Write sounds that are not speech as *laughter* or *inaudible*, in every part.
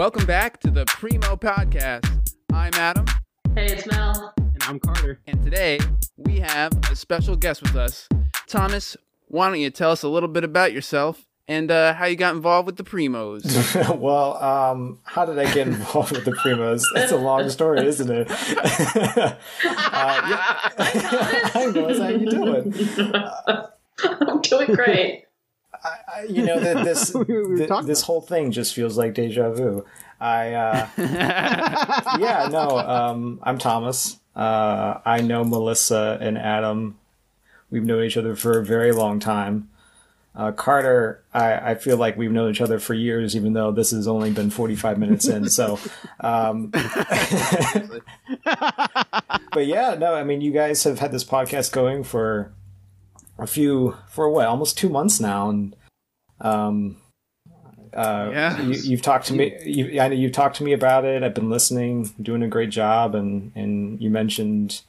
Welcome back to the Primo Podcast. I'm Adam, Hey, it's Mel. And I'm Carter. and today we have a special guest with us. Thomas, why don't you tell us a little bit about yourself and uh, how you got involved with the Primos? *laughs* well, um, how did I get involved with the Primos? That's a long story, isn't it? *laughs* uh, yeah. *laughs* Hi, Melissa. How you doing? I'm doing great. I, I, you know, that this *laughs* We th- this whole thing just feels like deja vu. I uh, *laughs* yeah, no, um, I'm Thomas. Uh, I know Melissa and Adam. We've known each other for a very long time. Uh, Carter, I, I feel like we've known each other for years, even though this has only been 45 minutes in. So, um, *laughs* but yeah, no, I mean, you guys have had this podcast going for a few, for what, almost two months now. And, um, uh, Yeah. you, you've talked to me. You, I know you've talked to me about it. I've been listening, doing a great job, and and you mentioned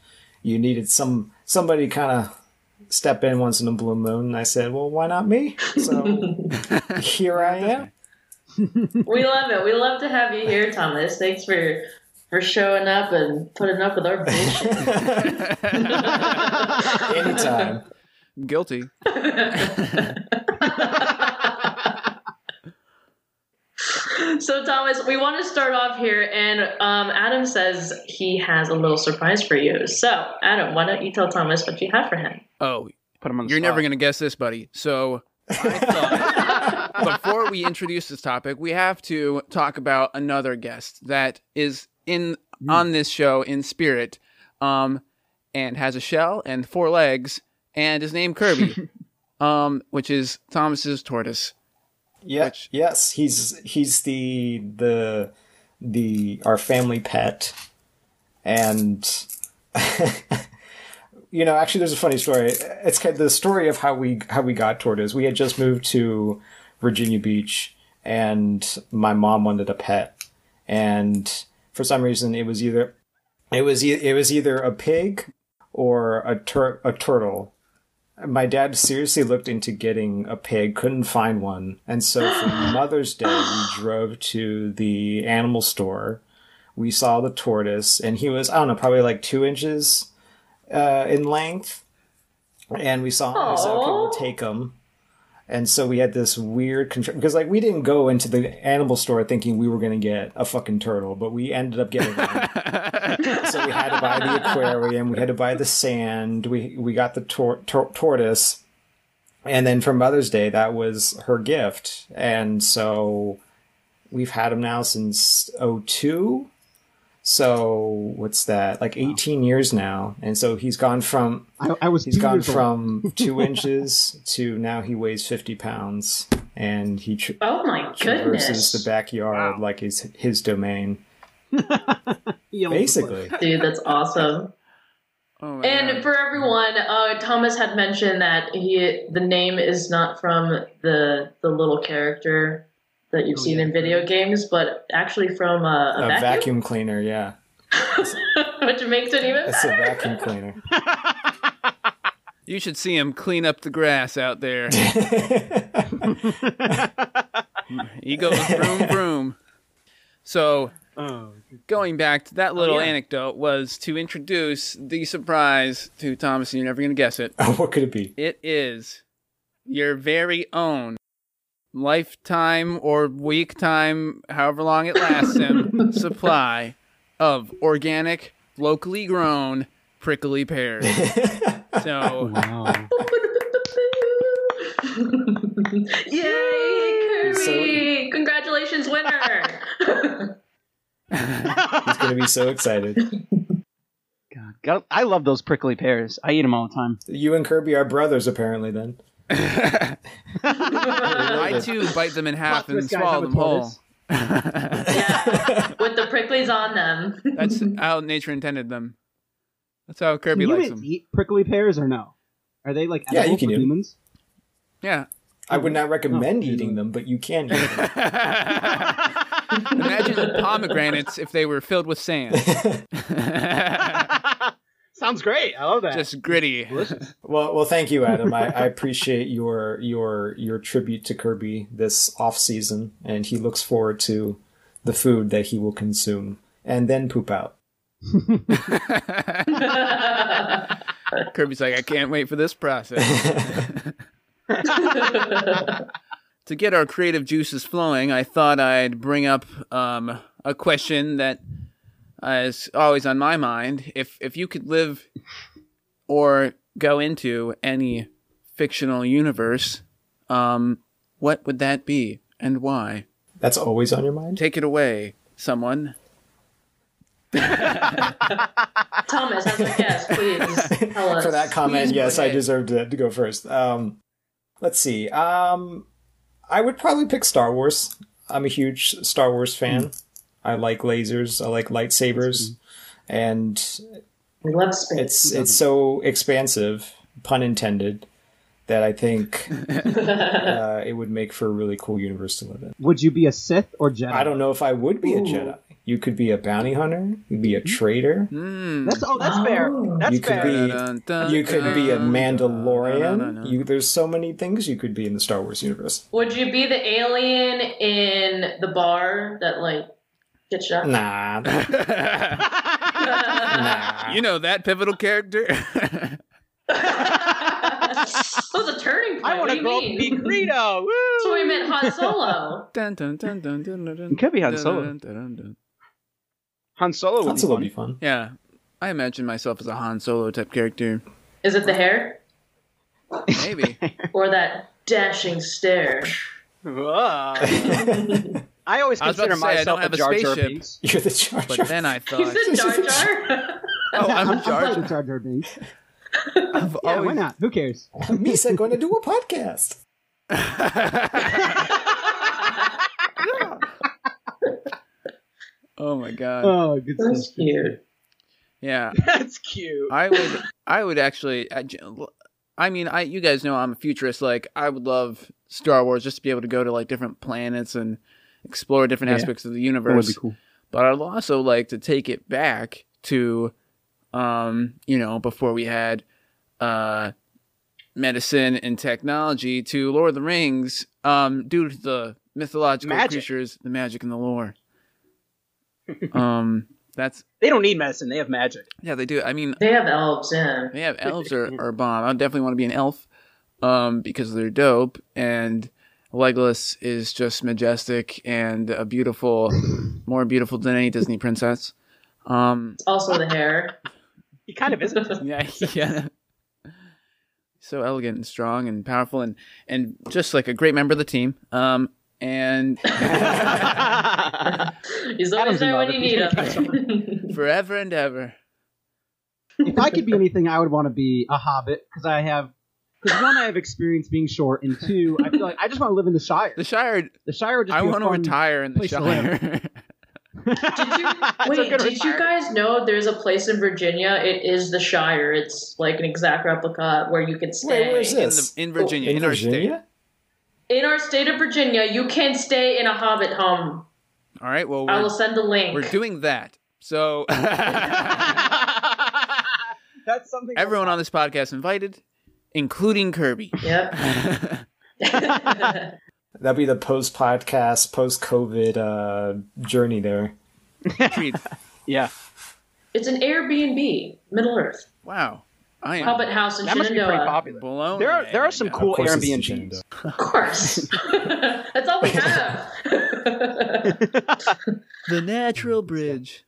you needed some somebody kind of step in once in a blue moon. And I said, well, why not me? So *laughs* here I am. We love it. We love to have you here, Thomas. Thanks for for showing up and putting up with our bullshit. *laughs* Anytime. Guilty. *laughs* so, Thomas, we want to start off here, and um, Adam says he has a little surprise for you. So, Adam, why don't you tell Thomas what you have for him? Oh, Put him on the you're spot. never going to guess this, buddy. So I *laughs* before we introduce this topic, we have to talk about another guest that is in on this show in spirit, um, and has a shell and four legs, and his name is named Kirby, *laughs* um, which is Thomas's tortoise. Yeah. Which- Yes, he's he's the the the our family pet, and *laughs* you know, actually, there's a funny story. It's kind of the story of how we how we got tortoise. We had just moved to Virginia Beach, and my mom wanted a pet, and for some reason, it was either it was e- it was either a pig or a tur- a turtle my dad seriously looked into getting a pig, couldn't find one. And so for *gasps* Mother's Day, we *gasps* drove to the animal store. We saw the tortoise, and he was, I don't know, probably like two inches uh, in length. And we saw him, we said, okay, we'll take him. And so we had this weird control because, like, we didn't go into the animal store thinking we were going to get a fucking turtle, but we ended up getting one. *laughs* So we had to buy the aquarium we had to buy the sand we we got the tor- tor- tortoise. And then for mother's day that was her gift. And so we've had him now since 02 so what's that like 18 years now and so he's gone from I, I was he's gone years old. from *laughs* two inches to now he weighs 50 pounds and he tr- Oh my traverses goodness. the backyard Wow. like his his domain *laughs* He owns the basically Dude, that's awesome. Oh And God. for everyone, uh, Thomas had mentioned that he the name is not from the the little character that you've Oh, seen yeah. in video games, but actually from uh, a, a vacuum, vacuum cleaner yeah *laughs* which makes it even It's a vacuum cleaner. *laughs* you should see him clean up the grass out there. *laughs* he goes broom broom. So Oh, going back to that little yeah. anecdote was to introduce the surprise to Thomas, and you're never going to guess it. what could it be? It is your very own lifetime or week time, however long it lasts him, *laughs* supply of organic, locally grown prickly pears. *laughs* So wow. Yay, So- Kirby! Congratulations, winner! *laughs* He's going to be so excited. God, God, I love those prickly pears. I eat them all the time. You and Kirby are brothers, apparently, then. *laughs* I too bite them in half Plot and swallow them whole. yeah, with the pricklies on them. *laughs* That's how nature intended them. That's how Kirby Can likes you them. eat prickly pears or no? Are they like Yeah, you edible can for humans? Yeah. I would not recommend Oh, eating them, but you can eat them. *laughs* Imagine pomegranates if they were filled with sand. Sounds great. I love that. Just gritty. *laughs* Well, well, thank you, Adam. I, I appreciate your your your tribute to Kirby this off season, and he looks forward to the food that he will consume and then poop out. *laughs* Kirby's like, I can't wait for this process. *laughs* to get our creative juices flowing, I thought I'd bring up um, a question that is always on my mind. If if you could live or go into any fictional universe, um, what would that be and why? That's always on your mind? Take it away, someone. Thomas, as a guest, please tell us. For that comment, Please yes, go I ahead. deserve to, to go first. Um, let's see. Um, I would probably pick Star Wars. I'm a huge Star Wars fan. I like lasers. I like lightsabers, and We love space. it's it's so expansive, pun intended, that I think *laughs* uh, it would make for a really cool universe to live in. Would you be a Sith or Jedi? I don't know if I would be a Jedi. You could be a bounty hunter. You'd be a traitor. Mm. That's oh, that's fair. Oh. That's You could fair. be- Dun, dun, You could be a dun, dun, dun, Mandalorian. dun. You, there's so many things you could be in the Star Wars universe. Would you be the alien in the bar that like gets shot? Nah, nah. *laughs* you know that pivotal character? *laughs* that was a turning point. I want to do grow up mean? be Greedo. So we meant Han Solo. *laughs* Dun, dun, dun, dun, dun, dun, dun. It could be Han Solo. dun, dun, dun. Han Solo would That's be fun. be fun. Yeah, I imagine myself as a Han Solo type character. Is it the hair Maybe. or that dashing stare? Whoa. I always I was about consider to say, I don't myself have a a Jar Jar spaceship. Binks. You're the Jar but then I You thought, said Jar Jar. *laughs* oh, I'm I'm Jar Jar. Jar Jar Binks. *laughs* I've Yeah, why not? Who cares? Misa going to do a podcast. *laughs* oh my god. Oh, good That's stuff. cute. Yeah, That's cute. I would. I would actually. I, j- I mean, I. You guys know I'm a futurist. Like, I would love Star Wars just to be able to go to like different planets and explore different Yeah. aspects of the That would universe. be cool. but I'd also like to take it back to, um, you know, before we had, uh, medicine and technology to Lord of the Rings, um, due to the mythological Magic. creatures, the magic and the lore. *laughs* um, that's They don't need medicine. They have magic. yeah, they do. I mean, They have elves, yeah. they have elves are, are bomb. I definitely want to be an elf, um, because they're dope. And Legolas is just majestic and a beautiful, more beautiful than any Disney princess. Um, also the hair. He kind of isn't. *laughs* yeah, yeah. So elegant and strong and powerful and and just like a great member of the team. Um, and *laughs* He's always Adam's there when you need him. *laughs* forever and ever. if I could be anything, I would want to be a hobbit because I have. Because one, I have experience being short, and two, I feel like I just want to live in the Shire. The Shire. The Shire would just I want to retire in the place to live. Shire. Did you wait? good Did you guys know there's a place in Virginia? It is the Shire. It's like an exact replica where you can stay. Wait, where's in, this? the, in Virginia, in, In our state. In our state of Virginia, you can stay in a Hobbit home. All right. Well, I we're, will send a link. we're doing that. So *laughs* *laughs* That's something. everyone on this podcast invited, including Kirby. Yep. *laughs* *laughs* That'd be the post podcast, post COVID uh, journey there. Yeah, it's an Airbnb, Middle Earth, Wow. I am Hobbit house in that must be pretty popular. blown. There are there are some right cool Of course Airbnbs. Of course, *laughs* that's all we have. The natural bridge.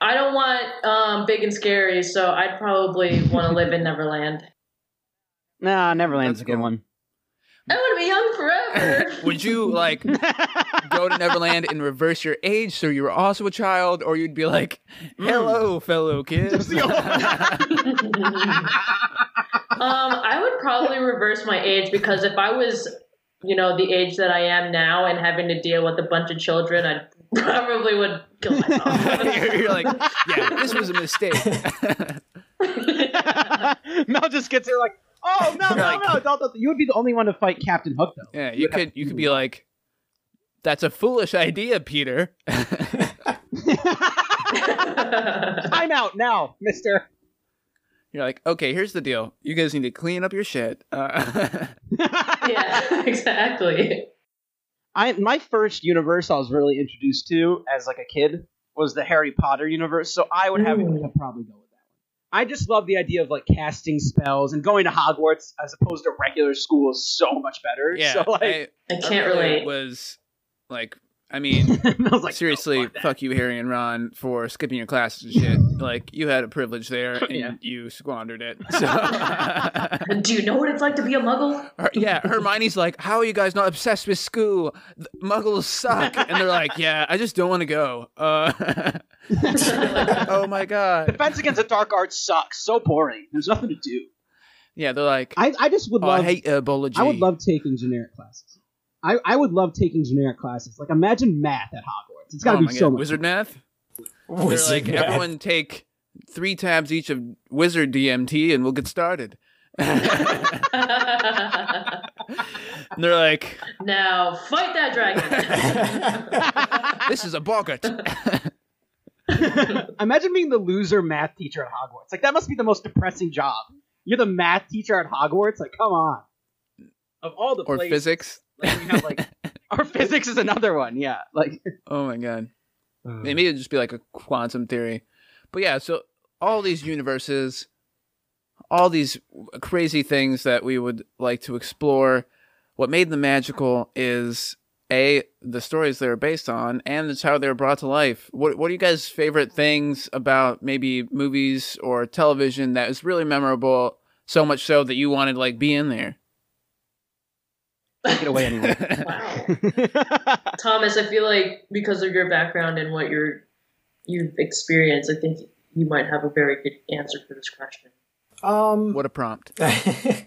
I don't want um, big and scary, so I'd probably want to live in Neverland. Nah, Neverland's That's a good cool. one. I want to be young forever. *laughs* Would you like go to Neverland and reverse your age so you were also a child, or you'd be like, "Hello, fellow *laughs* kids." *laughs* um, I would probably reverse my age because if I was, you know, the age that I am now and having to deal with a bunch of children, I probably would kill myself. you're, you're like, "Yeah, this was a mistake." Mel just gets here like, oh *laughs* no, no, Like- no, don't, don't. You would be the only one to fight Captain Hook though. yeah, you could you could be like, "That's a foolish idea, Peter." *laughs* I'm out now, Mister. You're like, "Okay, here's the deal. You guys need to clean up your shit." Uh, *laughs* yeah, exactly. I my first universe I was really introduced to as like a kid was the Harry Potter universe, so I would have Ooh. to probably go with that one. I just love the idea of like casting spells and going to Hogwarts as opposed to regular school is so much better. Yeah, *laughs* so like I, I I can't really relate. Was like, I mean, *laughs* I was like, seriously, no, fuck fuck you, Harry and Ron, for skipping your classes and shit. *laughs* like, you had a privilege there, *laughs* and Yeah. you squandered it. So, Do you know what it's like to be a muggle? Her- yeah, Hermione's like, "How are you guys not obsessed with school? The Muggles suck." And they're like, "Yeah, I just don't want to go." Uh, oh my god. Defense Against the Dark Arts sucks. So boring. There's nothing to do. Yeah, they're like, I, I just would oh, "I love hate herbology." I would love taking generic classes. I, I would love taking generic classes. Like imagine math at Hogwarts. It's got to oh be my so god, much. wizard fun. math. They're Wizard like, math. everyone take three tabs each of wizard DMT, and we'll get started. and *laughs* they're like, now fight that dragon. *laughs* "This is a boggart." *laughs* Imagine being the loser math teacher at Hogwarts. Like that must be the most depressing job. You're the math teacher at Hogwarts. Like come on. Of all the or places, physics. Like, we have like *laughs* or physics is another one. Yeah, like *laughs* Oh my god. Maybe it'd just be like a quantum theory. But yeah, so all these universes, all these crazy things that we would like to explore. What made them magical is a the stories they're based on, and it's how they're brought to life. What What are you guys' favorite things about maybe movies or television that is really memorable? So much so that you wanted like be in there. Take it away anyway. *laughs* wow. *laughs* Thomas, I feel like because of your background and what you're you've experienced, I think you might have a very good answer for this question. um, what a prompt! *laughs* the,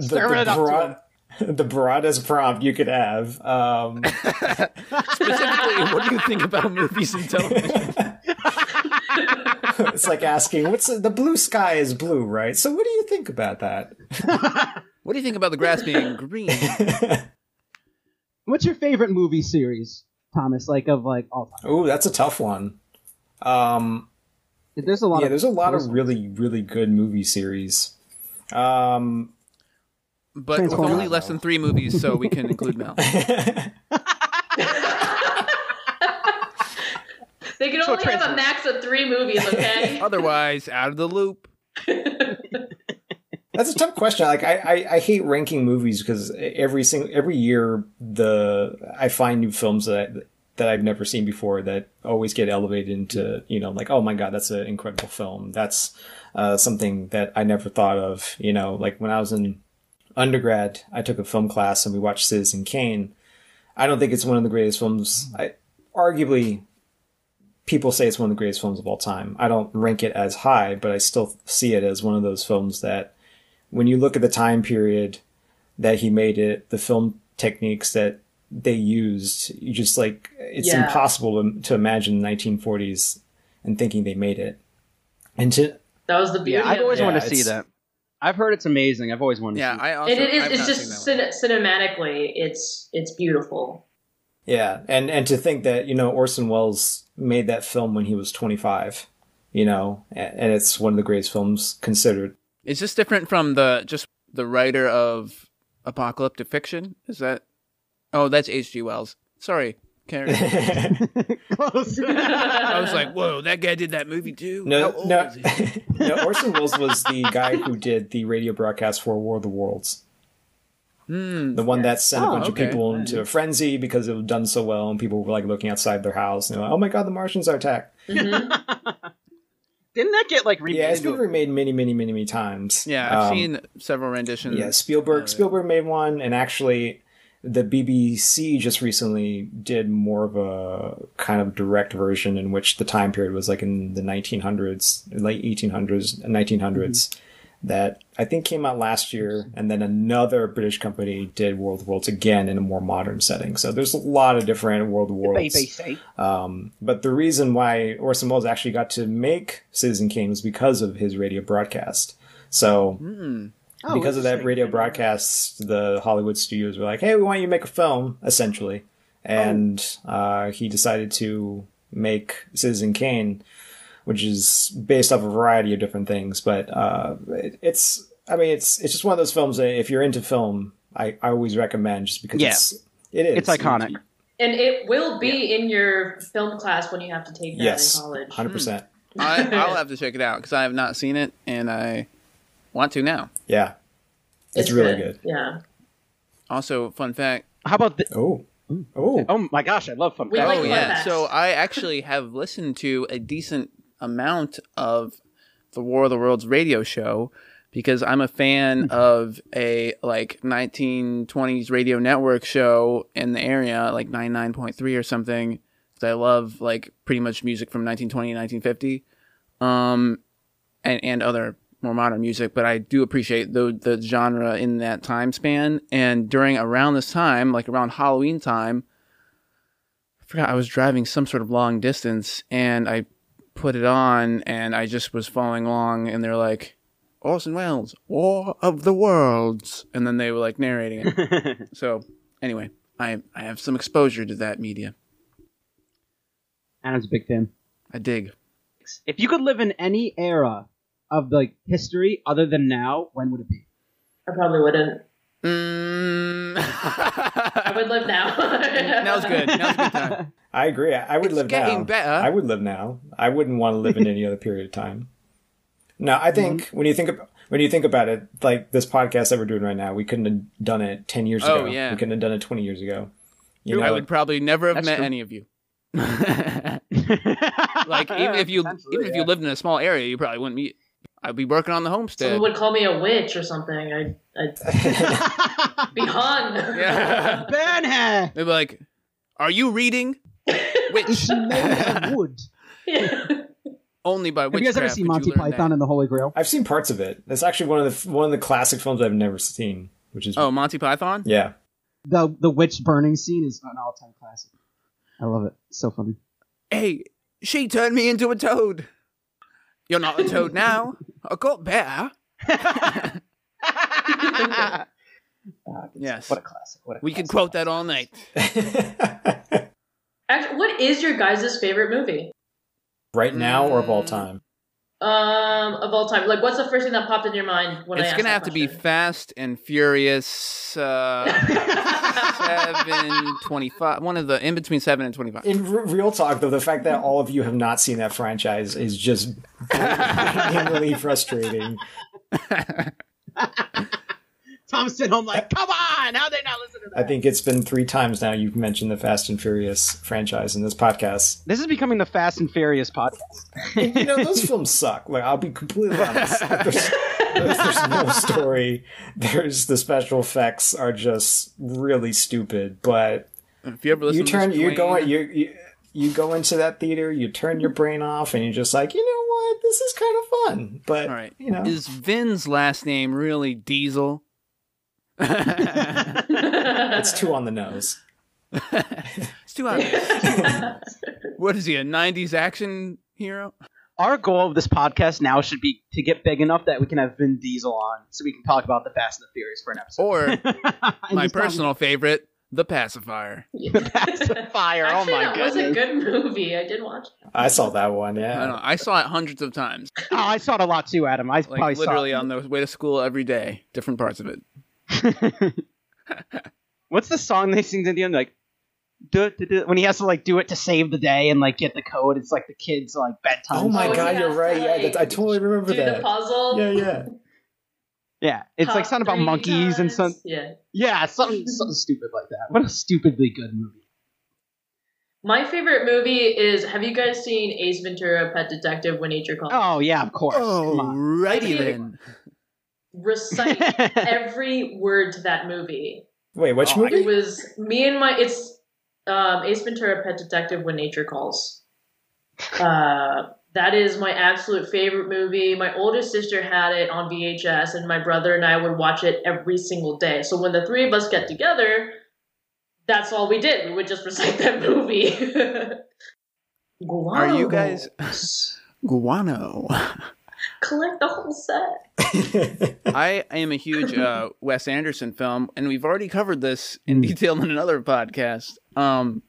Serve the, it broad, the broadest prompt you could have. Um, Specifically, what do you think about movies and television? it's like asking, "What's the, the blue sky is blue, right?" So, what do you think about that? What do you think about the grass being green? *laughs* What's your favorite movie series, Thomas? Like of like all time? oh, that's a tough one. Um, There's a lot. yeah, of there's a lot those of ones. really, really good movie series. Um, But with only less than three movies, so we can include Mel. *laughs* They can So only have a max of three movies, okay? *laughs* Otherwise, out of the loop. That's a tough question. Like I, I, I hate ranking movies because every single every year the I find new films that I, that I've never seen before that always get elevated into you know like oh my god that's an incredible film that's uh, something that I never thought of you know like when I was in undergrad I took a film class and we watched Citizen Kane. I don't think it's one of the greatest films. I arguably people say it's one of the greatest films of all time. I don't rank it as high, but I still see it as one of those films that when you look at the time period that he made it, the film techniques that they used, you just like it's Yeah. impossible to, to imagine the 1940s and thinking they made it. And to That was the beauty. Yeah, I've always it. wanted to see that. I've heard it's amazing. I've always wanted Yeah, to see I also. And it is. I've It's just seen that one. cin- cinematically, it's it's beautiful. yeah, and and to think that you know Orson Welles made that film when he was 25, you know, a- and it's one of the greatest films considered. Is this different from the just the writer of apocalyptic fiction? Is that? Oh, that's H.G. Wells. Sorry, Karen. *laughs* Close. I was like, whoa, that guy did that movie too. How No, old no, is he? *laughs* no. Orson Welles was the guy who did the radio broadcast for War of the Worlds. Hmm. The one that sent a Oh, bunch okay. of people into a frenzy because it was done so well, and people were like looking outside their house and they're like, "Oh my god, the Martians are attacked!" Mhm. *laughs* Didn't that get like remade Yeah, it's been a- remade many, many, many, many times. Yeah, I've Um, seen several renditions. Yeah, Spielberg. Spielberg made one, and actually, the BBC just recently did more of a kind of direct version in which the time period was like in the 1900s, late 1800s, 1900s. That I think came out last year, and then another British company did World of Worlds again in a more modern setting. So there's a lot of different World of Worlds. Um, but the reason why Orson Welles actually got to make Citizen Kane was because of his radio broadcast. So Hmm. Oh, because of that radio broadcast, the Hollywood studios were like, "Hey, we want you to make a film," essentially, and uh, he decided to make Citizen Kane, which is based off a variety of different things. But uh, it, it's, I mean, it's it's just one of those films that if you're into film, I, I always recommend just because Yeah. it's it is It's iconic. And it will be in your film class when you have to take that Yes, in college. hundred percent. I, I'll have to check it out because I have not seen it and I want to now. Yeah, it's, really good. Yeah. Also, fun fact. How about the? Oh, oh, Oh my gosh, I love fun. Facts. like oh yeah. facts. So I actually have listened to a decent amount of the War of the Worlds radio show because I'm a fan of a like 1920s radio network show in the area, like 99.3 or something. I love like pretty much music from 1920 and 1950, um, and and other more modern music. But I do appreciate the the genre in that time span. And during around this time, like around Halloween time, I forgot I was driving some sort of long distance and I put it on and I just was following along and they're like Orson Welles, War of the Worlds and then they were like narrating it. *laughs* so anyway, I I have some exposure to that media. Adam's a big fan. I dig. If you could live in any era of like history other than now, when would it be? I probably wouldn't. Mm. I would live now. *laughs* Now's good. Now's a good time. I agree. I, I would It's live getting now. better. I would live now. I wouldn't want to live in any other period of time. No, I think Mm-hmm. when you think about when you think about it, like this podcast that we're doing right now, we couldn't have done it ten years Oh, ago. yeah. We couldn't have done it twenty years ago. You know, I would probably never have That's met true. any of you. *laughs* *laughs* like even if you even if you lived in a small area, you probably wouldn't meet. I'd be working on the homestead. Someone would call me a witch or something. I'd, I'd *laughs* be hung. Yeah. *laughs* Benha, They'd be like, "Are you reading?" *laughs* Witch. is she made of wood? only by Have you guys ever seen Monty Python and the Holy Grail? I've seen parts of it. It's actually one of the one of the classic films I've never seen, which is Oh, Monty Python. yeah. The the witch burning scene is an all time classic. I love it. It's so funny. Hey, she turned me into a toad. You're not a toad now. I got better. Ah, Yes, What a classic. What a we could classic. quote that all night. Actually, what is your guys' favorite movie? right now or of all Mm. time? Um, of all time. Like, what's the first thing that popped in your mind when I it's asked gonna that have to be? Fast and Furious. Uh, *laughs* seven twenty-five. One of the in between seven and twenty-five. In r- real talk, though, the fact that all of you have not seen that franchise is just *laughs* really frustrating. *laughs* Tom's sitting home like, come on, how they not listen to that? I think it's been three times now you've mentioned the Fast and Furious franchise in this podcast. This is becoming the Fast and Furious podcast. You know, those films suck. Like, I'll be completely honest. There's, there's, there's no story. There's the special effects are just really stupid. But If you ever listen you to turn, this, you Dwayne- go, you, you you go into that theater, you turn your brain off, and you're just like, you know what, this is kind of fun. But All right. you know, Is Vin's last name really Diesel? It's too on the nose. *laughs* It's too obvious. what is he, a 90s action hero? Our goal of this podcast now should be to get big enough that we can have Vin Diesel on, so we can talk about the Fast and the Furious for an episode. Or *laughs* my just talk personal favorite, The Pacifier. *laughs* pacifier. Oh Actually, my that was a good movie. I did watch it. I saw that one. I, know, Yeah, I saw it hundreds of times. Oh, I saw it a lot too, Adam. I Like probably literally saw on the way to school every day, different parts of it. It. *laughs* What's the song they sing at the end? Like, duh, duh, duh, when he has to like do it to save the day and like get the code. It's like the kids like bedtime. Oh my Oh, god, you're right. to, Yeah, that's, I totally remember Do the that. puzzle. Yeah, yeah. *laughs* Yeah, it's like something about three monkeys and some. Yeah. Yeah, something something stupid like that. What a stupidly good movie. My favorite movie is Have you guys seen Ace Ventura Pet Detective When Nature Calls? Oh yeah, of course. Come on. righty then. Recite *laughs* every word to that movie. Wait, which Oh, I- It was me and my it's um, Ace Ventura Pet Detective When Nature Calls. Uh, that is my absolute favorite movie. My oldest sister had it on VHS, and my brother and I would watch it every single day. So when the three of us get together, that's all we did. We would just recite that movie. Guano. *laughs* Are you guys guano? *laughs* collect the whole set? *laughs* I am a huge uh, Wes Anderson film, and we've already covered this in detail in another podcast. Um,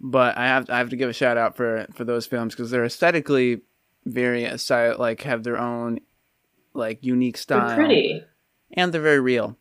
but I have I have to give a shout out for for those films because they're aesthetically very uh, like have their own like unique They're style, pretty. and they're very real.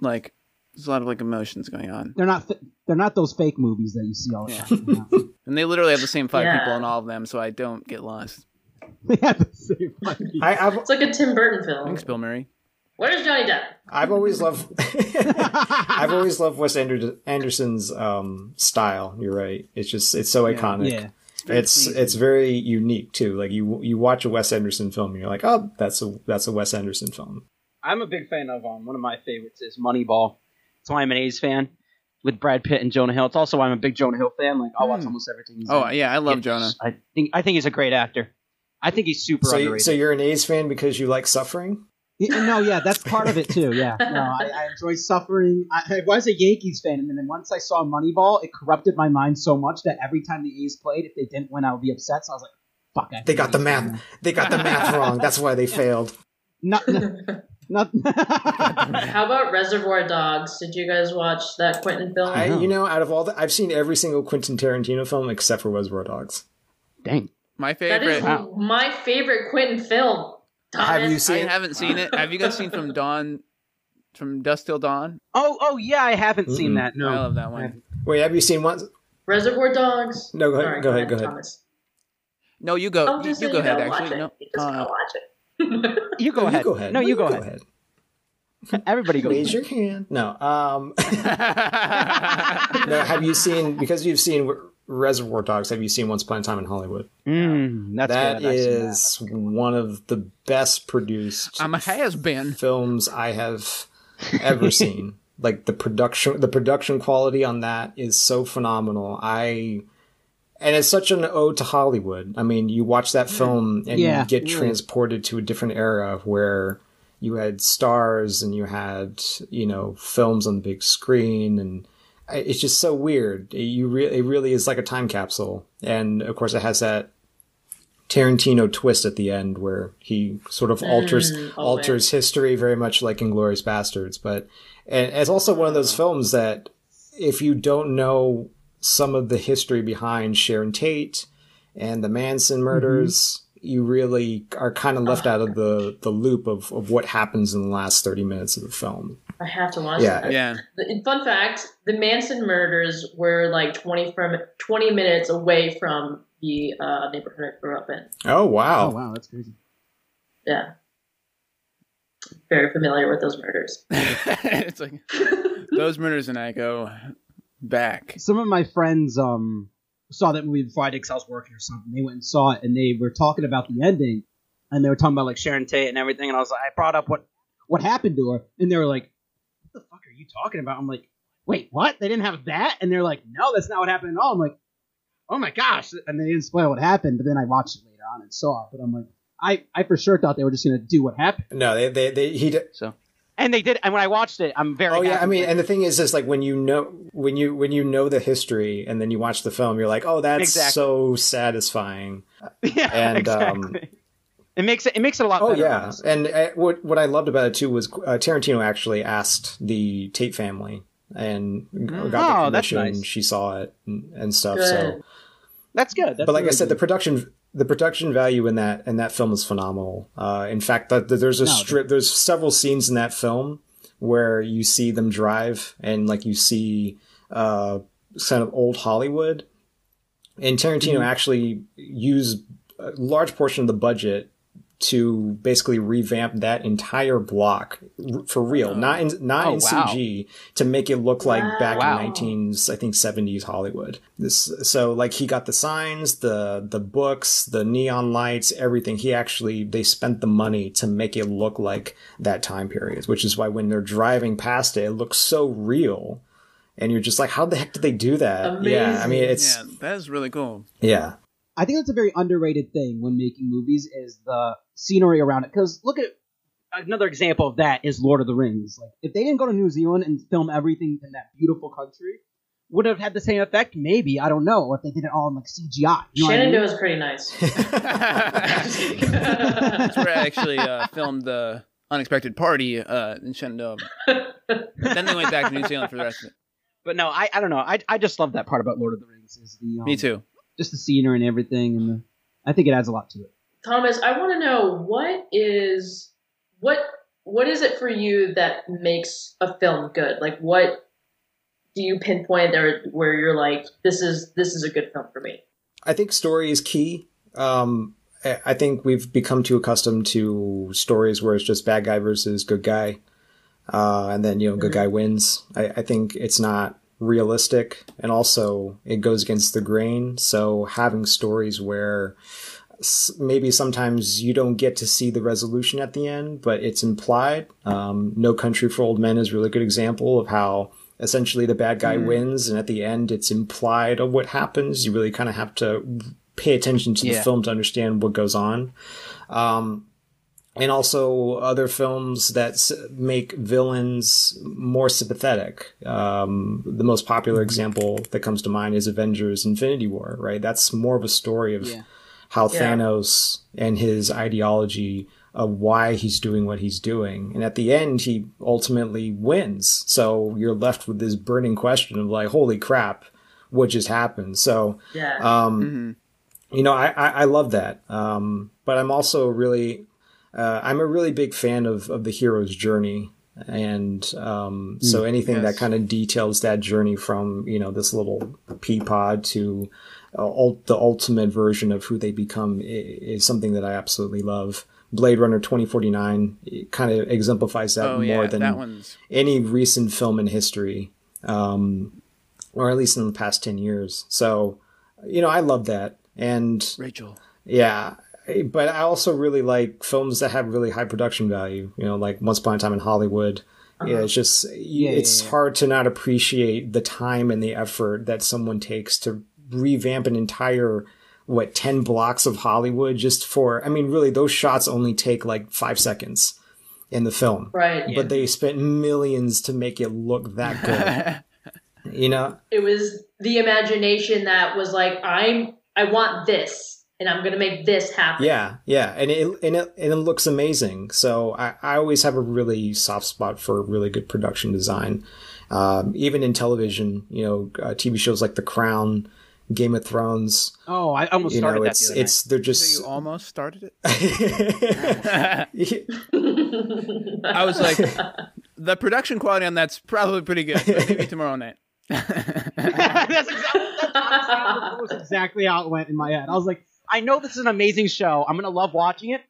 Like There's a lot of like emotions going on, They're not. Th- they're not those fake movies that you see all the time. you *laughs* and they literally have the same five Yeah. people in all of them, so I don't get lost. *laughs* they have the same. fucking- I, I've It's like a Tim Burton film. Thanks, Bill Murray. Where's Johnny Depp? I've always loved *laughs* I've always loved Wes Ander- Anderson's um, style. You're right. It's just it's so iconic. yeah. It's pleasing. it's very unique too. Like you you watch a Wes Anderson film and you're like, oh, that's a that's a Wes Anderson film. I'm a big fan of um, one of my favorites is Moneyball. That's why I'm an A's fan with Brad Pitt and Jonah Hill. It's also why I'm a big Jonah Hill fan. Like I'll watch Hmm. almost everything. He's Oh in. yeah, I love It's- Jonah. I think I think he's a great actor. I think he's super So you, underrated. so you're an A's fan because you like suffering. No, yeah, that's part of it too. Yeah, *laughs* no, I, I enjoy suffering. I, I was a Yankees fan, and then once I saw Moneyball, it corrupted my mind so much that every time the A's played, if they didn't win, I would be upset. So I was like, "Fuck!" I They got the A's fan math. They got the math *laughs* wrong. That's why they failed. now." Not, not *laughs* How about Reservoir Dogs? Did you guys watch that Quentin film? I, you know, out of all the, I've seen every single Quentin Tarantino film except for Reservoir Dogs. Dang. My that is favorite. Wow. my favorite Quentin film. Thomas. Have you seen? I seen? haven't seen it. Have you guys seen from Dawn, from Dusk Till Dawn? Oh oh yeah, I haven't seen Mm-mm. that. No, I love that one. Wait, have you seen one? Reservoir Dogs? No, go ahead. Sorry, go ahead. Go ahead. Thomas. No, you go. I'm You, just you saying go ahead. Actually, no. You just gotta Uh, watch it. *laughs* You go ahead. You go ahead. No, you go, go ahead. *laughs* Everybody go. Raise your hand. No. Um. *laughs* no. Have you seen? Because you've seen Reservoir Dogs. Have you seen Once Upon a Time in Hollywood? Mm, that's That good. I've that. is one of the best produced I'm a has been. films I have ever *laughs* seen. Like the production, the production quality on that is so phenomenal. I, and it's such an ode to Hollywood. I mean, you watch that film and Yeah, you get really. transported to a different era where you had stars and you had you know films on the big screen and I- it's just so weird. You re- it really is like a time capsule, and of course it has that Tarantino twist at the end where he sort of alters Mm, oh, alters history very much like Inglourious Basterds. But and it's also one of those films that if you don't know some of the history behind Sharon Tate and the Manson murders, you really are kind of left out of the the loop of, of what happens in the last thirty minutes of the film. I have to watch Yeah. that. Yeah. Fun fact: the Manson murders were like twenty from twenty minutes away from the uh, neighborhood I grew up in. Oh wow! oh wow, that's crazy. Yeah, very familiar with those murders. *laughs* it's like those murders and I go back. Some of my friends um saw that movie before I did 'cause I was working or something. They went and saw it, and they were talking about the ending, and they were talking about like Sharon Tate and everything, and I was like, I brought up what. what happened to her, and they were like, "What the fuck are you talking about?" I'm like, "Wait, what? They didn't have that?" And they're like, "No, that's not what happened at all." I'm like, "Oh my gosh!" And they didn't spoil what happened, but then I watched it later on and saw it. But I'm like, I I for sure thought they were just gonna do what happened. No, they they, they he did. So, and they did. And when I watched it, I'm very. Oh yeah, happy I mean, and the thing is, is like when you know when you when you know the history and then you watch the film, you're like, oh, that's Exactly. so satisfying. *laughs* yeah, and, um, exactly. It makes it. It makes it a lot. Oh better, yeah, honestly. and uh, what what I loved about it too was uh, Tarantino actually asked the Tate family and got Oh, the permission. nice. She saw it and, and stuff. So, that's good. That's but like I really said, the production the production value in that in that film is phenomenal. Uh, in fact, that there's a No, strip. There's several scenes in that film where you see them drive and like you see uh, kind of old Hollywood. And Tarantino actually used a large portion of the budget to basically revamp that entire block for real, not in not Oh, in wow. CG, to make it look like back Wow. in nineteen I think seventies Hollywood. This so like he got the signs, the the books, the neon lights, everything. He actually they spent the money to make it look like that time period, which is why when they're driving past it, it looks so real. And you're just like, how the heck did they do that? Yeah, I mean, it's Yeah, that is really cool. yeah. I think that's a very underrated thing when making movies is the scenery around it. Because look at another example of that is Lord of the Rings. like if they didn't go to New Zealand and film everything in that beautiful country, would it have had the same effect? Maybe I don't know. If they did it all in like CGI. You know what I mean? Shenandoah is pretty nice. *laughs* That's where I actually uh, filmed the unexpected party uh, in Shenandoah. *laughs* then they went back to New Zealand for the rest of it. But no, I, I don't know. I, I just love that part about Lord of the Rings. Is the, um, Me too. Just the scenery and everything, and the, I think it adds a lot to it. Thomas, I want to know what is what what is it for you that makes a film good? Like what do you pinpoint there where you're like, this is this is a good film for me? I think story is key. Um, I I think we've become too accustomed to stories where it's just bad guy versus good guy, uh, and then you know good guy wins. I, I think it's not realistic, and also it goes against the grain. So having stories where maybe sometimes you don't get to see the resolution at the end, but it's implied. Um, no Country for Old Men is a really good example of how essentially the bad guy wins, and at the end it's implied of what happens. You really kind of have to pay attention to the Yeah. film to understand what goes on. Um, and also other films that s- make villains more sympathetic. Um, the most popular example that comes to mind is Avengers Infinity War, right? That's more of a story of Yeah. how Yeah. Thanos and his ideology of why he's doing what he's doing. And at the end, he ultimately wins. So you're left with this burning question of like, holy crap, what just happened? So, Yeah. um, Mhm. you know, I, I, I love that. Um, but I'm also really, uh, I'm a really big fan of, of the hero's journey. And um, so anything that kind of details that journey from, you know, this little pea pod to uh, ult- the ultimate version of who they become is something that I absolutely love. Blade Runner 2049 kind of exemplifies that Oh more yeah, than that any recent film in history, um, or at least in the past 10 years. So, you know, I love that. And Rachel. yeah, but I also really like films that have really high production value, you know, like Once Upon a Time in Hollywood. Yeah, uh-huh. it's just, yeah, it's yeah. hard to not appreciate the time and the effort that someone takes to revamp an entire, what, 10 blocks of Hollywood just for, I mean, really, those shots only take like five seconds in the film right. but they spent millions to make it look that good. *laughs* you know, It was the imagination that was like, I'm I want this and I'm gonna make this happen. yeah, yeah, and it and it and it looks amazing. So I, I always have a really soft spot for really good production design, um, even in television. You know, uh, TV shows like The Crown, Game of Thrones. Oh, I almost You started know, that. it's the other it's they're So you almost started it. I *laughs* I was like, the production quality on that's probably pretty good. but Maybe *laughs* tomorrow night. *laughs* that's exactly that's honestly how- exactly how it went in my head. I was like, I know this is an amazing show. I'm gonna love watching it.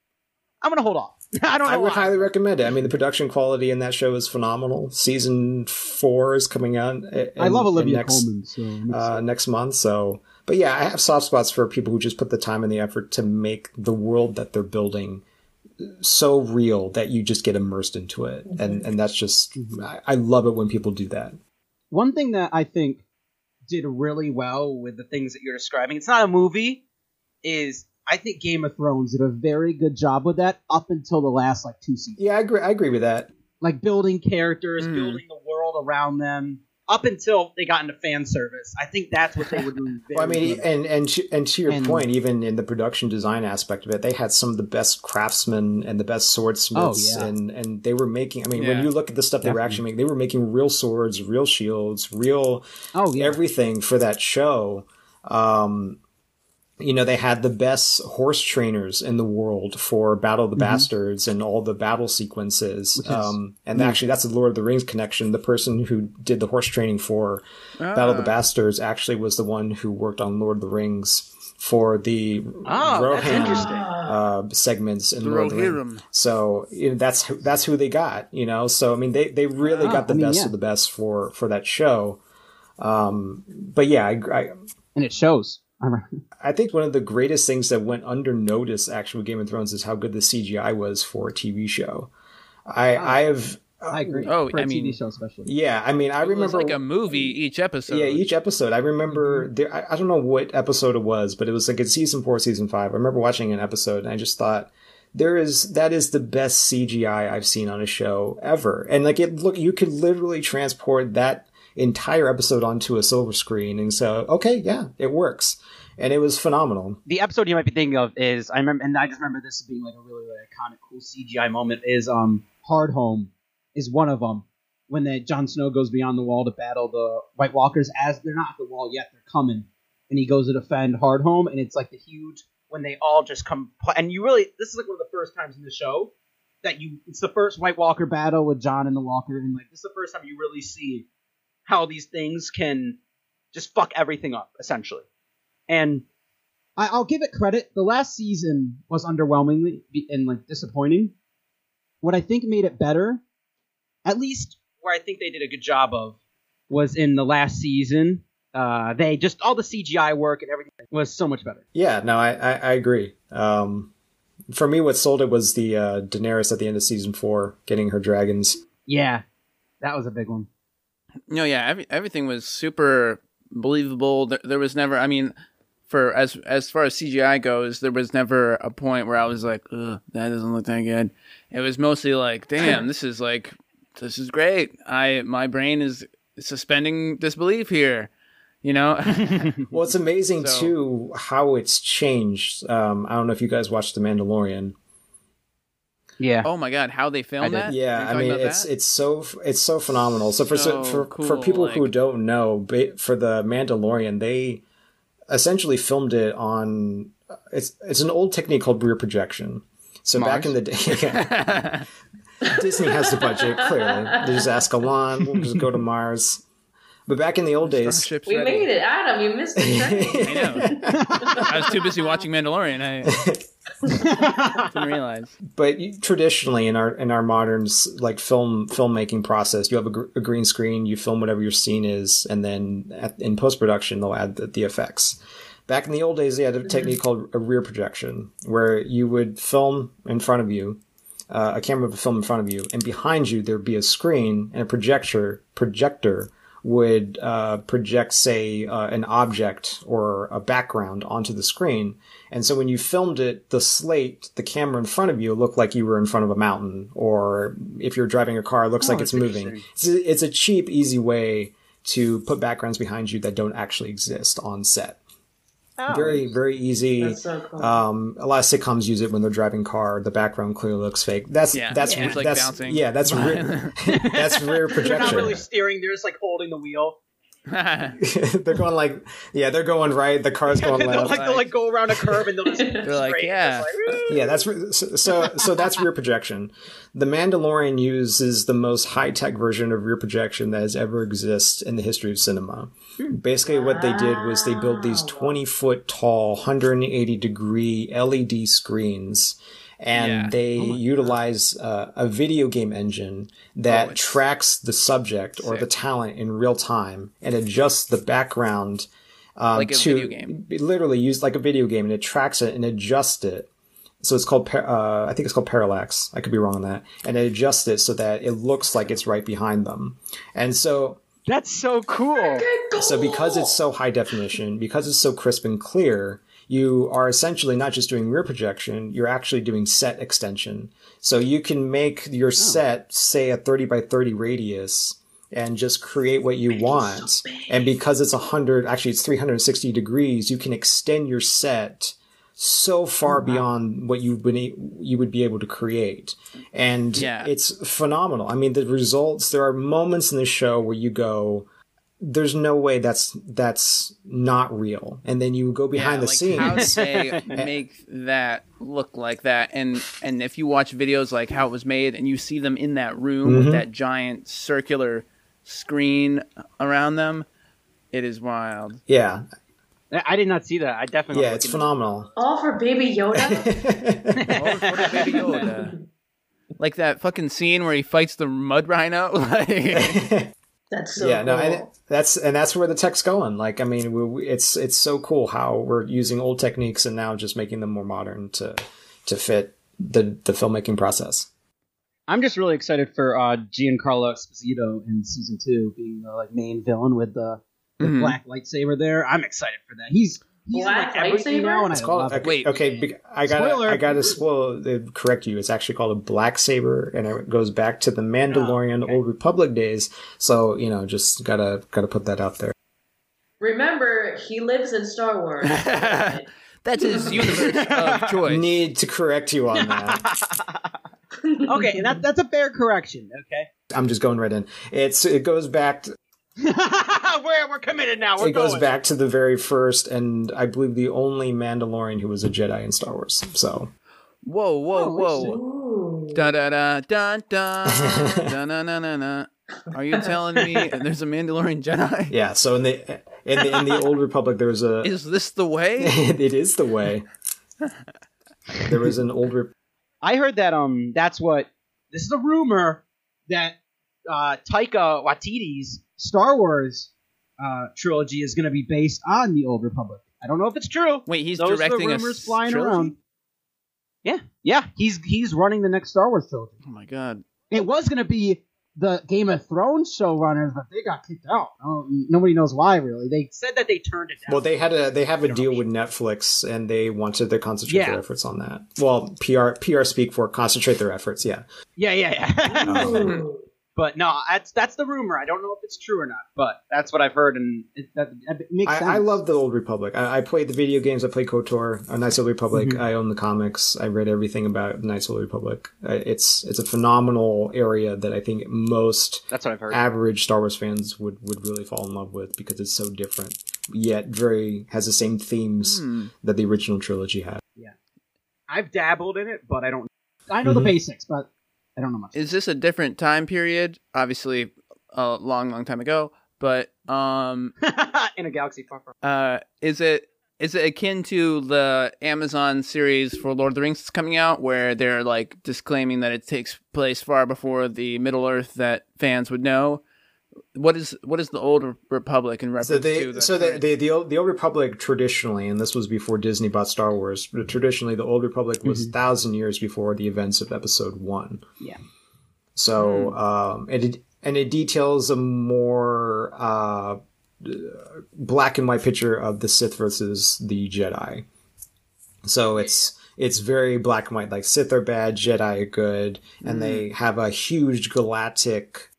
I'm gonna hold off. *laughs* I don't know. I would why. highly recommend it. I mean, the production quality in that show is phenomenal. Season four is coming out. uh, I love in Olivia next, Colman. So uh, next month. So, but yeah, I have soft spots for people who just put the time and the effort to make the world that they're building so real that you just get immersed into it, and and that's just I, I love it when people do that. one thing that I think did really well with the things that you're describing. It's not a movie. Is I think Game of Thrones did a very good job with that up until the last like two seasons. Yeah, I agree. I agree with that. Like building characters, Mm. building the world around them. Up until they got into fan service, I think that's what they were doing. Very *laughs* Well, I mean, good. and and to, and to your And- point, even in the production design aspect of it, they had some of the best craftsmen and the best swordsmiths, Oh, yeah. and and they were making. I mean, Yeah. when you look at the stuff they were actually making, they were making real swords, real shields, real oh yeah, everything for that show. Um, you know, they had the best horse trainers in the world for Battle of the Bastards and all the battle sequences. Mm-hmm. Is- Um, and actually, that's a Lord of the Rings connection. The person who did the horse training for Battle of the Ah. Bastards actually was the one who worked on Lord of the Rings for the Oh, Rohan. Ah. uh, segments in The Lord of the Rings. So you know, that's who, that's who they got. You know, so I mean, they they really Ah, got the I mean, best yeah. of the best for for that show. Um, but yeah, I, I and it shows. I I think one of the greatest things that went under notice actually with Game of Thrones is how good the CGI was for a TV show. I oh, I have uh, I agree. Oh, for a I mean- TV show especially. yeah, I mean I It was remember like a movie each episode. yeah, each episode. I remember mm-hmm. there. I, I don't know what episode it was, but it was like in season four, season five. I remember watching an episode, and I just thought there is that is the best CGI I've seen on a show ever. And like it look, you could literally transport that entire episode onto a silver screen, and so okay, yeah, it works, and it was phenomenal. the episode you might be thinking of is I remember, and I just remember this being like a really, really iconic, cool CGI moment. Is um Hardhome is one of them when the Jon Snow goes beyond the wall to battle the White Walkers as they're not at the wall yet, they're coming, and he goes to defend Hardhome, and it's like the huge when they all just come, and you really this is like one of the first times in the show that you it's the first White Walker battle with Jon and the Walker, and like this is the first time you really see how these things can just fuck everything up essentially. And I, I'll give it credit. The last season was underwhelmingly and like disappointing. What I think made it better, at least where I think they did a good job of, was in the last season. Uh, they just all the CGI work and everything was so much better. Yeah, no, I, I, I agree. Um, for me, what sold it was the uh, Daenerys at the end of season four getting her dragons. Yeah, that was a big one. No, yeah, every, everything was super believable. There, there was never, I mean, for as as far as CGI goes, there was never a point where I was like, "Ugh, that doesn't look that good." It was mostly like, "Damn, this is like, this is great." I my brain is suspending disbelief here. You know, *laughs* Well, it's amazing So- too how it's changed. Um, I don't know if you guys watched The Mandalorian. Yeah. oh my god, how they filmed did. that? Yeah, I mean it's that? it's so it's so phenomenal. So for So for cool, for people who don't know, for the Mandalorian, they essentially filmed it on uh, it's it's an old technique called rear projection. So back in the day, *laughs* yeah, Disney has the budget. Clearly, they just ask Elon. We'll just go to Mars. But back in the old days, Starship's We ready. made it, Adam. You missed the train. *laughs* I know. I was too busy watching Mandalorian. I *laughs* didn't realize. but you, traditionally in our in our modern like film filmmaking process you have a, gr- a green screen you film whatever your scene is and then at, in post production they'll add the, the effects back in the old days they had a technique called a rear projection where you would film in front of you uh, a camera would film in front of you and behind you there'd be a screen and a projector projector would uh, project say uh, an object or a background onto the screen and so when you filmed it, the slate, the camera in front of you looked like you were in front of a mountain, or if you're driving a car, it looks Oh, like it's moving. It's a, it's a cheap, easy way to put backgrounds behind you that don't actually exist on set. Very, very easy. So cool. Um, a lot of sitcoms use it when they're driving car. The background clearly looks fake. That's Yeah, that's yeah, it's like that's bouncing. yeah. That's rear, *laughs* that's rear They're not projection. really steering; they're just like holding the wheel. *laughs* *laughs* they're going like yeah, they're going right. The car's going *laughs* they'll left. like they'll like go around a curve and they'll just They're like, yeah. just like, yeah, that's re- so, so. So that's rear projection. The Mandalorian uses the most high tech version of rear projection that has ever existed in the history of cinema. Hmm. Basically, what they did was they built these twenty foot tall, hundred and eighty degree LED screens. And Yeah. they utilize uh, a video game engine that Oh, tracks the subject or the talent in real time and adjusts the background um, Like a to video game. literally use like a video game and it tracks it and adjusts it so it's called uh, i think it's called parallax i could be wrong on that and it adjusts it so that it looks like it's right behind them and so That's so cool. so because it's so high definition because it's so crisp and clear you are essentially not just doing rear projection you're actually doing set extension. So you can make your set say a 30 by 30 radius and just create what you want. And because it's 100 actually it's 360 degrees you can extend your set so far beyond what you've been you would be able to create. And Yeah. it's phenomenal. I mean the results there are moments in the show where you go there's no way that's that's not real and then you go behind the like, How did scenes they *laughs* make that look like that? And and if you watch videos like how it was made, and you see them in that room Mm-hmm. with that giant circular screen around them, it is wild. yeah I I did not see that. I definitely yeah it's look into phenomenal All for Baby Yoda. *laughs* Oh, for baby Yoda. *laughs* Like that fucking scene where he fights the mud rhino. Like, That's so yeah cool. no and that's and that's where the tech's going like i mean we, we, it's it's so cool how we're using old techniques and now just making them more modern to to fit the the filmmaking process I'm just really excited for uh, Giancarlo Esposito in season two being the like main villain with the, the Mhm. black lightsaber there. I'm excited for that. He's he's in, Black like everything lightsaber? now, and it's called love okay, Wait. okay i gotta Spoiler. i gotta spoil uh, correct you it's actually called a black saber and it goes back to the mandalorian Oh, okay. old republic days so you know just gotta gotta put that out there Remember, he lives in Star Wars. *laughs* That's his *laughs* universe of choice. need to correct you on that *laughs* okay, and that, that's a fair correction. Okay, i'm just going right in it's it goes back to, *laughs* we're we're committed now. We're it goes going. back to the very first and i believe the only mandalorian who was a jedi in star wars so Whoa, whoa, Oh, whoa. Ooh. Da da da dun dun *laughs* dun dun dun dun. dun. Are you telling me *laughs* there's a Mandalorian Jedi? Yeah, so in the in the in the old Republic there was a Is this the way? it is the way. There was an old Re- I heard that um that's what this is a rumor that uh Taika Waititi's Star Wars uh trilogy is going to be based on the Old Republic. I don't know if it's true. Wait, he's Those are the directing a rumors flying trilogy? around. Yeah, yeah, he's he's running the next Star Wars trilogy. Oh my god. It was going to be the Game of Thrones showrunners, but they got kicked out. Oh, nobody knows why, really. They said that they turned it down. Well, they had a they have a deal with Netflix, and they wanted to concentrate Yeah. their efforts on that. Well, PR PR speak for concentrate their efforts. Yeah, yeah, yeah, yeah. Ooh. *laughs* *laughs* but no, that's that's the rumor. I don't know if it's true or not, but that's what I've heard, and it, that it makes sense. I, I love the old Republic. I, I played the video games. I played KOTOR, uh, Knights of the Republic. Mhm. I own the comics. I read everything about Knights of the Republic. Uh, it's it's a phenomenal area that I think most That's what I've heard. average Star Wars fans would would really fall in love with because it's so different, yet very has the same themes Hmm. that the original trilogy had. Yeah, I've dabbled in it, but I don't. I know the Mhm. basics, but I don't know much. Is this a different time period? Obviously, a long, long time ago. But um, *laughs* in a galaxy far, far. uh, is it is it akin to the Amazon series for Lord of the Rings that's coming out, where they're like disclaiming that it takes place far before the Middle Earth that fans would know? What is what is the Old Republic in reference So they, to? The so the, current- the the old the old Republic traditionally, and this was before Disney bought Star Wars. But traditionally, the old Republic was Mhm. thousand years before the events of Episode One. Yeah. So um, and it and it details a more uh, black and white picture of the Sith versus the Jedi. So it's it's very black and white. Like Sith are bad, Jedi are good, and they have a huge galactic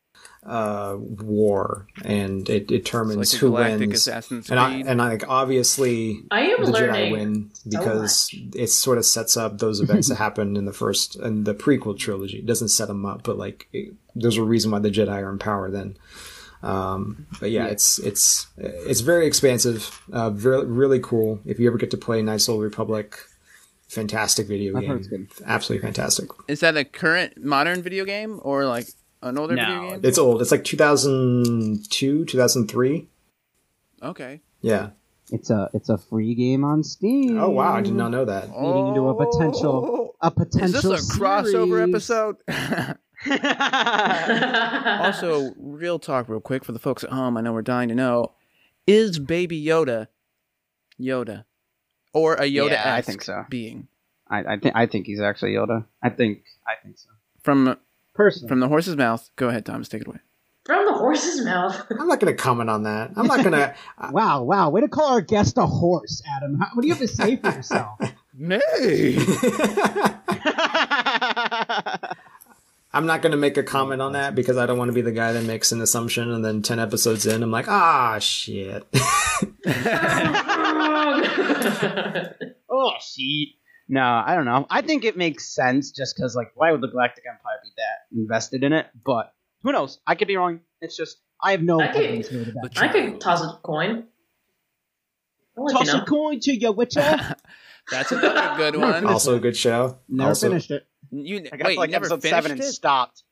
uh, war, and it determines it's like who galactic wins. Assassin's And I, and I, like obviously I am the learning. Jedi win because it sort of sets up those events that *laughs* happened in the first and the prequel trilogy. It doesn't set them up, but like it, there's a reason why the Jedi are in power then. Um, but yeah, it's it's it's very expansive, uh, very, really cool. If you ever get to play Knights of the Republic, fantastic video game, heard it's good. absolutely fantastic. is that a current modern video game or like an older video No, game? It's old. It's like 2002, 2003. Okay. Yeah. It's a it's a free game on Steam. Oh wow, I did not know that. Leading into a potential- oh, A Oh, Is potential. this a crossover series. episode? *laughs* *laughs* also, real talk, real quick for the folks at home. I know we're dying to know: Is Baby Yoda Yoda, or a Yoda? Yeah, I think so. Being I, I think I think he's actually Yoda. I think I think so. from Personally, from the horse's mouth. Go ahead, Thomas. Take it away. From the horse's mouth. *laughs* I'm not going to comment on that. I'm not going *laughs* to. wow, wow, way to call our guest a horse, Adam. How, what do you have to say for yourself? *laughs* Nay. I'm not going to make a comment on that because I don't want to be the guy that makes an assumption and then 10 episodes in, I'm like, ah, shit. oh, shit. No, I don't know. I think it makes sense just because, like, why would the Galactic Empire be that invested in it? But who knows? I could be wrong. It's just I have no I could- to back I could toss a coin. I'll let Toss you know. a coin to your Witcher. *laughs* That's another good *laughs* one. also a good show. Never also, finished it. You I got wait, to like never episode finished seven and it? stopped.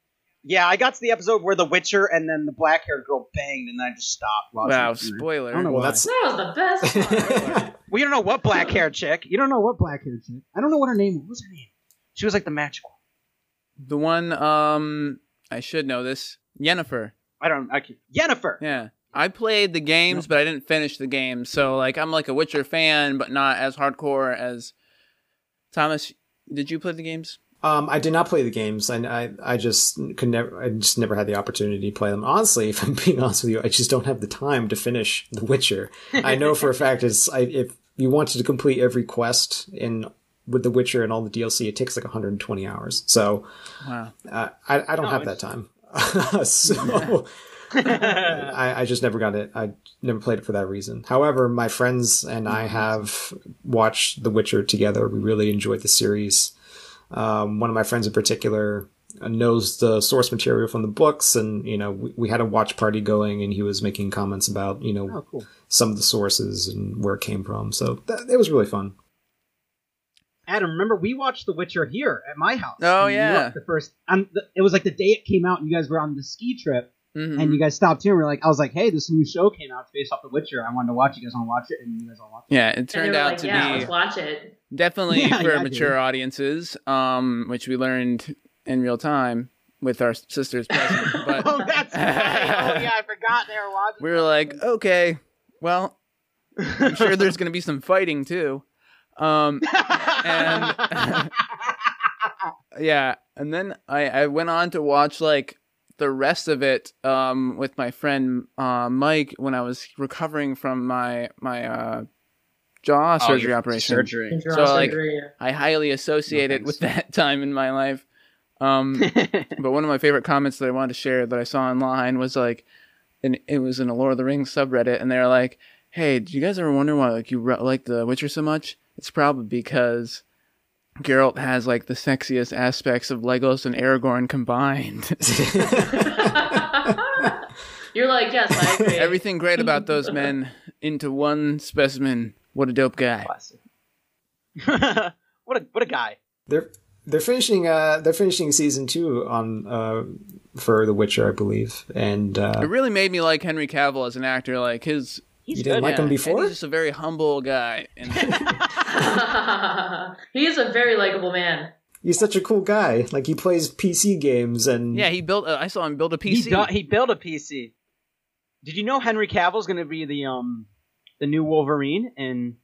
Yeah, I got to the episode where the Witcher and then the black haired girl banged, and then I just stopped. Wow, spoiler. I don't know Well, why. that's. That was the best part. *laughs* We don't know what black haired chick. You don't know what black hair chick. I don't know what her name was. What was her name? She was like the magical. The one, um, I should know this. Yennefer. I don't. I can, Yennefer. Yeah. I played the games, but I didn't finish the games. So, like, I'm like a Witcher fan, but not as hardcore as Thomas. Did you play the games? Um, I did not play the games. I, I, I just could never, I just never had the opportunity to play them. Honestly, *laughs* if I'm being honest with you, I just don't have the time to finish The Witcher. I know for a *laughs* fact it's, I, if you wanted to complete every quest in, with The Witcher and all the DLC, it takes like 120 hours. So, Wow. uh, I, I don't No, have that time. *laughs* so, I, I just never got it. I never played it for that reason. However, my friends and I have watched The Witcher together. We really enjoyed the series. Um, one of my friends in particular uh, knows the source material from the books, and you know we, we had a watch party going, and he was making comments about you know Oh, cool. some of the sources and where it came from. So that, it was really fun. Adam, remember we watched The Witcher here at my house. Oh, yeah. York, the first. Um, the, it was like the day it came out, and you guys were on the ski trip, Mhm. and you guys stopped here. and we're like, I was like, hey, this new show came out. It's based off The Witcher. I wanted to watch. it. You guys want to watch it? And you guys all watched. it. yeah, it turned out like, to yeah, be let's watch it. Definitely Yeah, for yeah, mature audiences, um, which we learned in real time with our sisters present. *laughs* But oh, that's right. Oh yeah, I forgot they were watching. we were like, okay, well, I'm sure *laughs* there's going to be some fighting too. Um, and *laughs* yeah, and then I, I went on to watch like the rest of it um, with my friend uh, Mike when I was recovering from my my uh, jaw Oh, surgery operation. Surgery. So, like, Surgery. I highly associate No it with *laughs* that time in my life. Um, *laughs* but one of my favorite comments that I wanted to share that I saw online was like, and it was in a Lord of the Rings subreddit, and they're like, "Hey, do you guys ever wonder why like you re- like The Witcher so much? It's probably because Geralt has like the sexiest aspects of Legolas and Aragorn combined. *laughs* You're like, yes, I agree. Everything great about those men into one specimen. What a dope guy! *laughs* What a what a guy. they're they're finishing uh they're finishing season two on uh for The Witcher, I believe, and uh, It really made me like Henry Cavill as an actor. Like his He's You didn't good. like him and before? he's just a very humble guy. And *laughs* *laughs* he is a very likable man. he's such a cool guy. Like he plays PC games and yeah, he built. Uh, I saw him build a He, PC. do- he built a PC. Did you know Henry Cavill's going to be the um the new Wolverine? And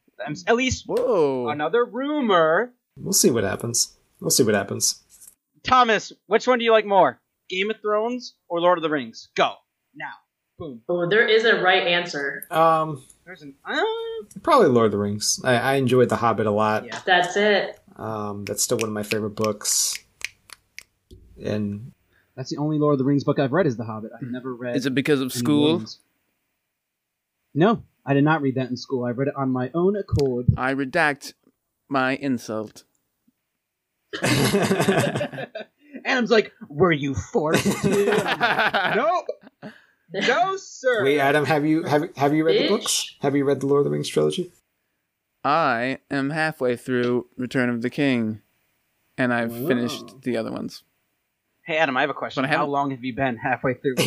at least Whoa! another rumor. we'll see what happens. We'll see what happens. Thomas, which one do you like more? Game of Thrones or Lord of the Rings? Go now. Boom. Oh, there is a right answer. Um, There's an. Uh, probably Lord of the Rings. I, I enjoyed The Hobbit a lot. yeah. That's it. Um, that's still one of my favorite books. And That's the only Lord of the Rings book I've read. Is The Hobbit. I've never read. Is it because of school? ones. No, I did not read that in school. I read it on my own accord. I redact my insult. *laughs* Adam's like, "Were you forced to?" Like, *laughs* nope. No, sir. wait, Adam, have you have have you read the books? Have you read the Lord of the Rings trilogy? I am halfway through Return of the King, and I've Wow. finished the other ones. Hey Adam, I have a question. How long have you been halfway through? *laughs* Who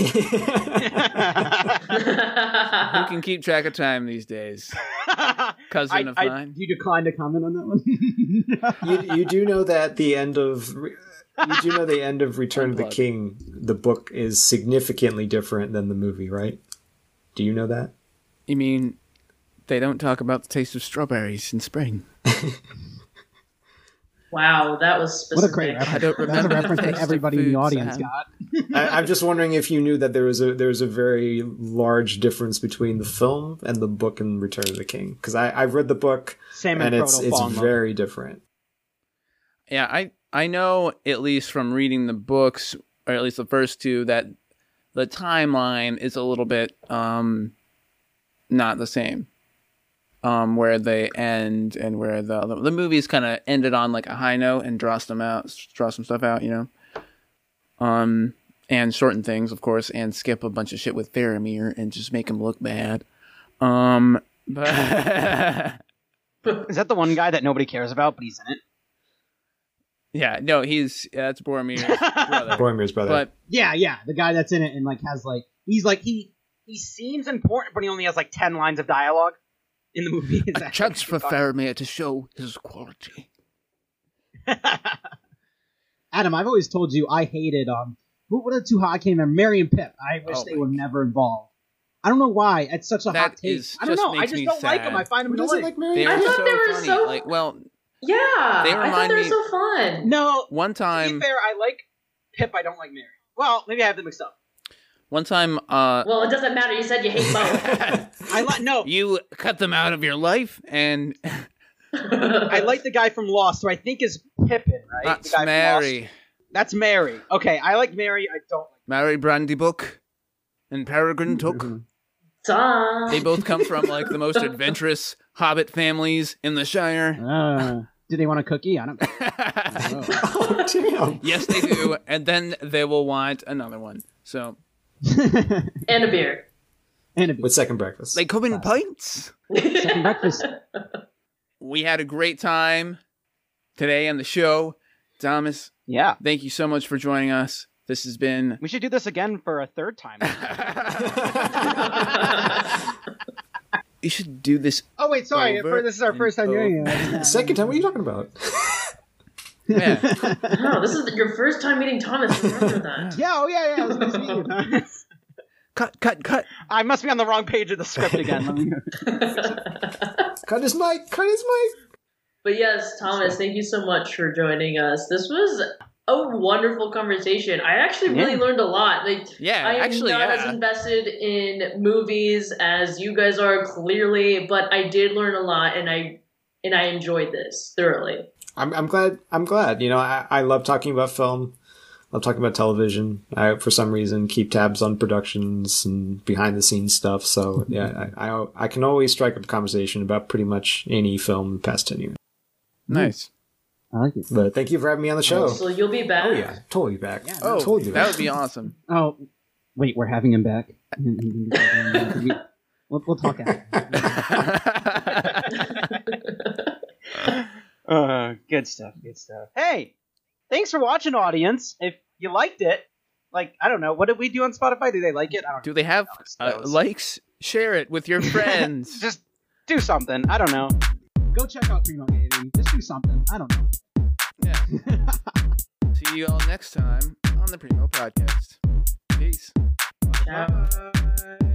can keep track of time these days? *laughs* Cousin I- of I- mine. You declined to comment on that one. *laughs* you you do know that the end of you do know the end of Return of the King, the book is significantly different than the movie, right? Do you know that? You mean they don't talk about the taste of strawberries in spring? Wow, that was what a great reference. I don't That's a reference that of everybody in the audience Sam. got. I, I'm just wondering if you knew that there was a there was a very large difference between the film and the book in Return of the King because I I've read the book Sam and and it's it's fall in very different. Yeah, I I know at least from reading the books, or at least the first two, that the timeline is a little bit um not the same. Um, where they end and where the the, the movies kind of ended on like a high note and draw some out, draw some stuff out, you know. Um, and shorten things, of course, and skip a bunch of shit with Faramir and just make him look bad. Um, but Is that the one guy that nobody cares about, but he's in it? yeah, no, he's yeah, that's Boromir's *laughs* brother. Boromir's brother. But Yeah, yeah, the guy that's in it and like has like he's like he He seems important, but he only has like ten lines of dialogue in the movie. *laughs* Is a chance for Faramir to show his quality. *laughs* Adam. I've always told you I hated um what were the two hot came in Merry and Pip. I wish Oh they my were never involved. I don't know why. It's such a That hot take. I don't know. I just don't like them. I find them Who doesn't annoying. like Merry? They I are thought so they were funny. so- Like, well, Yeah, They I thought they were me- so fun. no, one to time, be fair, I like Pip. I don't like Merry. Well, maybe I have them mixed up. One time, uh, Well, it doesn't matter. You said you hate both. *laughs* I like no. *laughs* you cut them out of your life, and *laughs* I like the guy from Lost, who I think is Pippin, right? that's the guy Merry, That's Merry. Okay, I like Merry. I don't like. Merry Brandybuck, and Peregrine Took. Mm-hmm. They both come from like the most adventurous Hobbit families in the Shire. Uh, did they want a cookie? I don't. oh damn! yes, they do, and then they will want another one. So and a beer. and a bit. With second breakfast. they come in pints. Second breakfast. *laughs* we had a great time today on the show. Thomas, Yeah. thank you so much for joining us. This has been. We should do this again for a third time. *laughs* *laughs* you should do this. Oh wait, sorry. Over this is our first time and doing it. Second time? What are you talking about? Yeah. No, this is your first time meeting Thomas. Remember *laughs* that. yeah. Oh yeah. Yeah. It was nice meeting you. Thomas. *laughs* cut, cut, cut. I must be on the wrong page of the script again. Let me- *laughs* cut his mic! Cut his mic! But yes, Thomas, thank you so much for joining us. This was a wonderful conversation. I actually really Yeah. learned a lot. Like, Yeah, I am actually, not yeah. as invested in movies as you guys are clearly, but I did learn a lot, and I and I enjoyed this thoroughly. I'm, I'm glad. I'm glad. You know, I, I love talking about film. I love talking about television. I, for some reason, keep tabs on productions and behind the scenes stuff. So yeah, I, I I can always strike up a conversation about pretty much any film in the past ten years. Nice. I like it. But thank you for having me on the show. So you'll be back. Oh yeah, totally back. Yeah, Oh, totally that would be awesome. *laughs* Oh, wait, we're having him back. *laughs* we'll, we'll talk after. *laughs* *laughs* uh, good stuff. Good stuff. Hey, thanks for watching, audience. If you liked it, like I don't know, what did we do on Spotify? Do they like it? I don't Do they have uh, likes? Share it with your *laughs* friends. Just do something. I don't know. Go check out Primo Gaming. Just do something. I don't know. yeah. *laughs* See you all next time on the Primo Podcast. Peace. Bye.